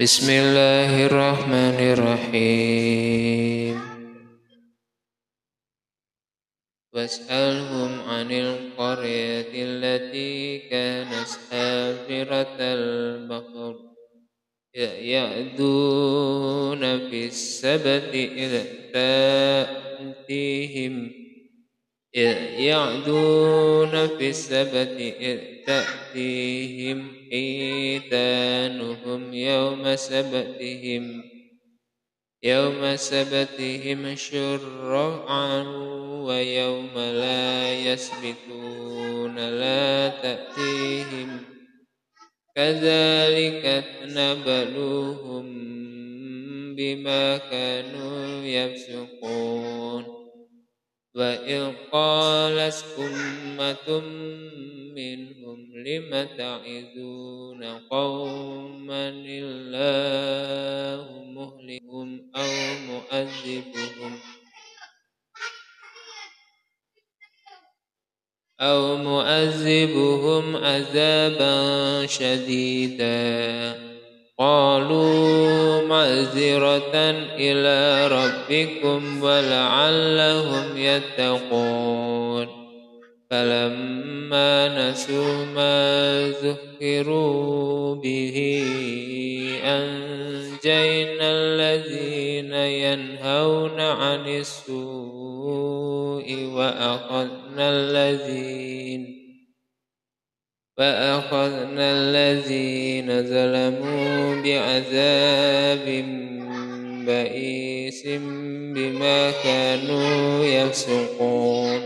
بسم الله الرحمن الرحيم واسألهم عن القرية التي كانت حافرة البحر يأدون في السبت إذ تأتيهم يعدون في السبت إذ تأتيهم حيتانهم يوم سبتهم يوم سبتهم شرعا ويوم لا يسبتون لا تأتيهم. كذلك نبلوهم بما كانوا يفسقون. وإذ قالت أمة منهم لم تعظون قوما الله مهلكهم أو مؤذبهم أو مؤذبهم عذابا شديدا قالوا معذرة إلى ربكم ولعلهم يتقون. فلما نسوا ما ذكروا به أنجينا الذين ينهون عن السوء وأخذنا الذين فأخذنا الذين ظلموا بعذاب بئيس بما كانوا يفسقون.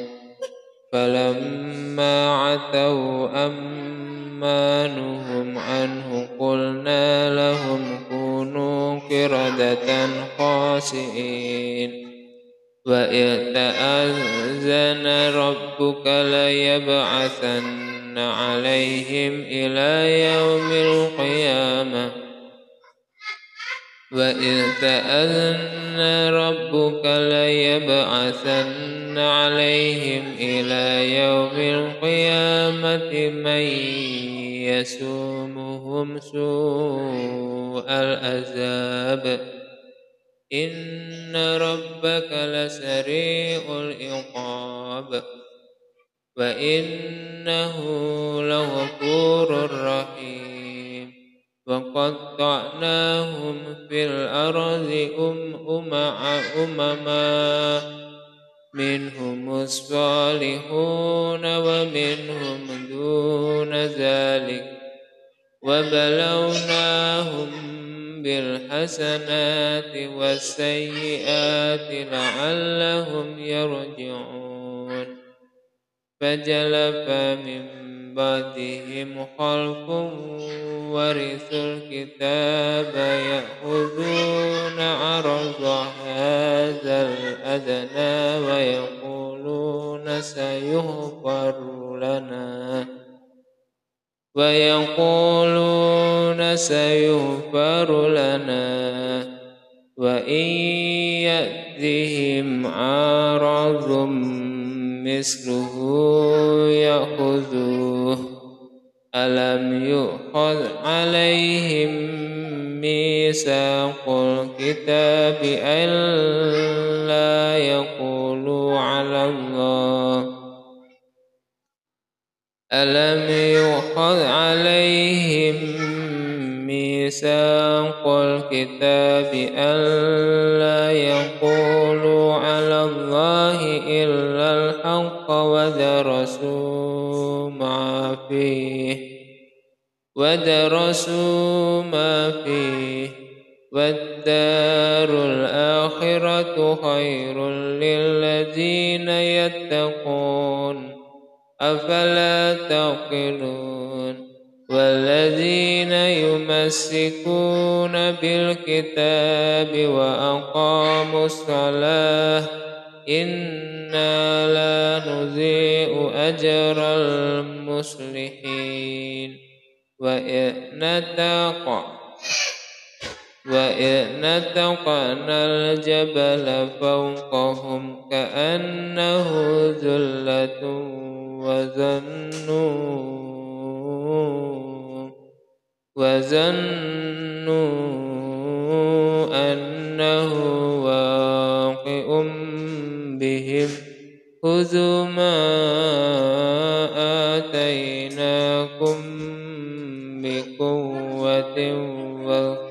فلما عتوا أما نهم عنه قلنا لهم كونوا قردة خاسئين. وإذ ربك ليبعثن عليهم إلى يوم القيامة. وإذ تأذن ربك ليبعثن عليهم إلى يوم القيامة من يسومهم سوء العذاب. إن ربك لسريع العقاب. وإنه لغفور رحيم. وقطعناهم في الأرض أمما أمما. منهم الصالحون ومنهم دون ذلك. وبلوناهم بالحسنات والسيئات لعلهم يرجعون. فجلب من بعدهم خلف ورثوا الكتاب يأخذون عرض هذا الأدنى ويقولون سيغفر لنا. ويقولون سيغفر لنا. وإن يأتهم عرض مثله يأخذوه. ألم يؤخذ عليهم ميثاق الكتاب ألا يقولوا على الله؟ ألم يؤخذ عليهم ميثاق الكتاب ألا يقولوا على الله إلا الحق؟ ودرسوا ما فيه. ودرسوا ما فيه. والدار الآخرة خير للذين يتقون. أفلا تعقلون؟ والذين يمسكون بالكتاب وأقاموا الصلاة إنا لا نضيء أجر المصلحين وإن نتقى وإذ نتقنا الجبل فوقهم كأنه ذلة وظنوا وظنوا أنه بهم خذوا ما آتيناكم بقوة واذكروا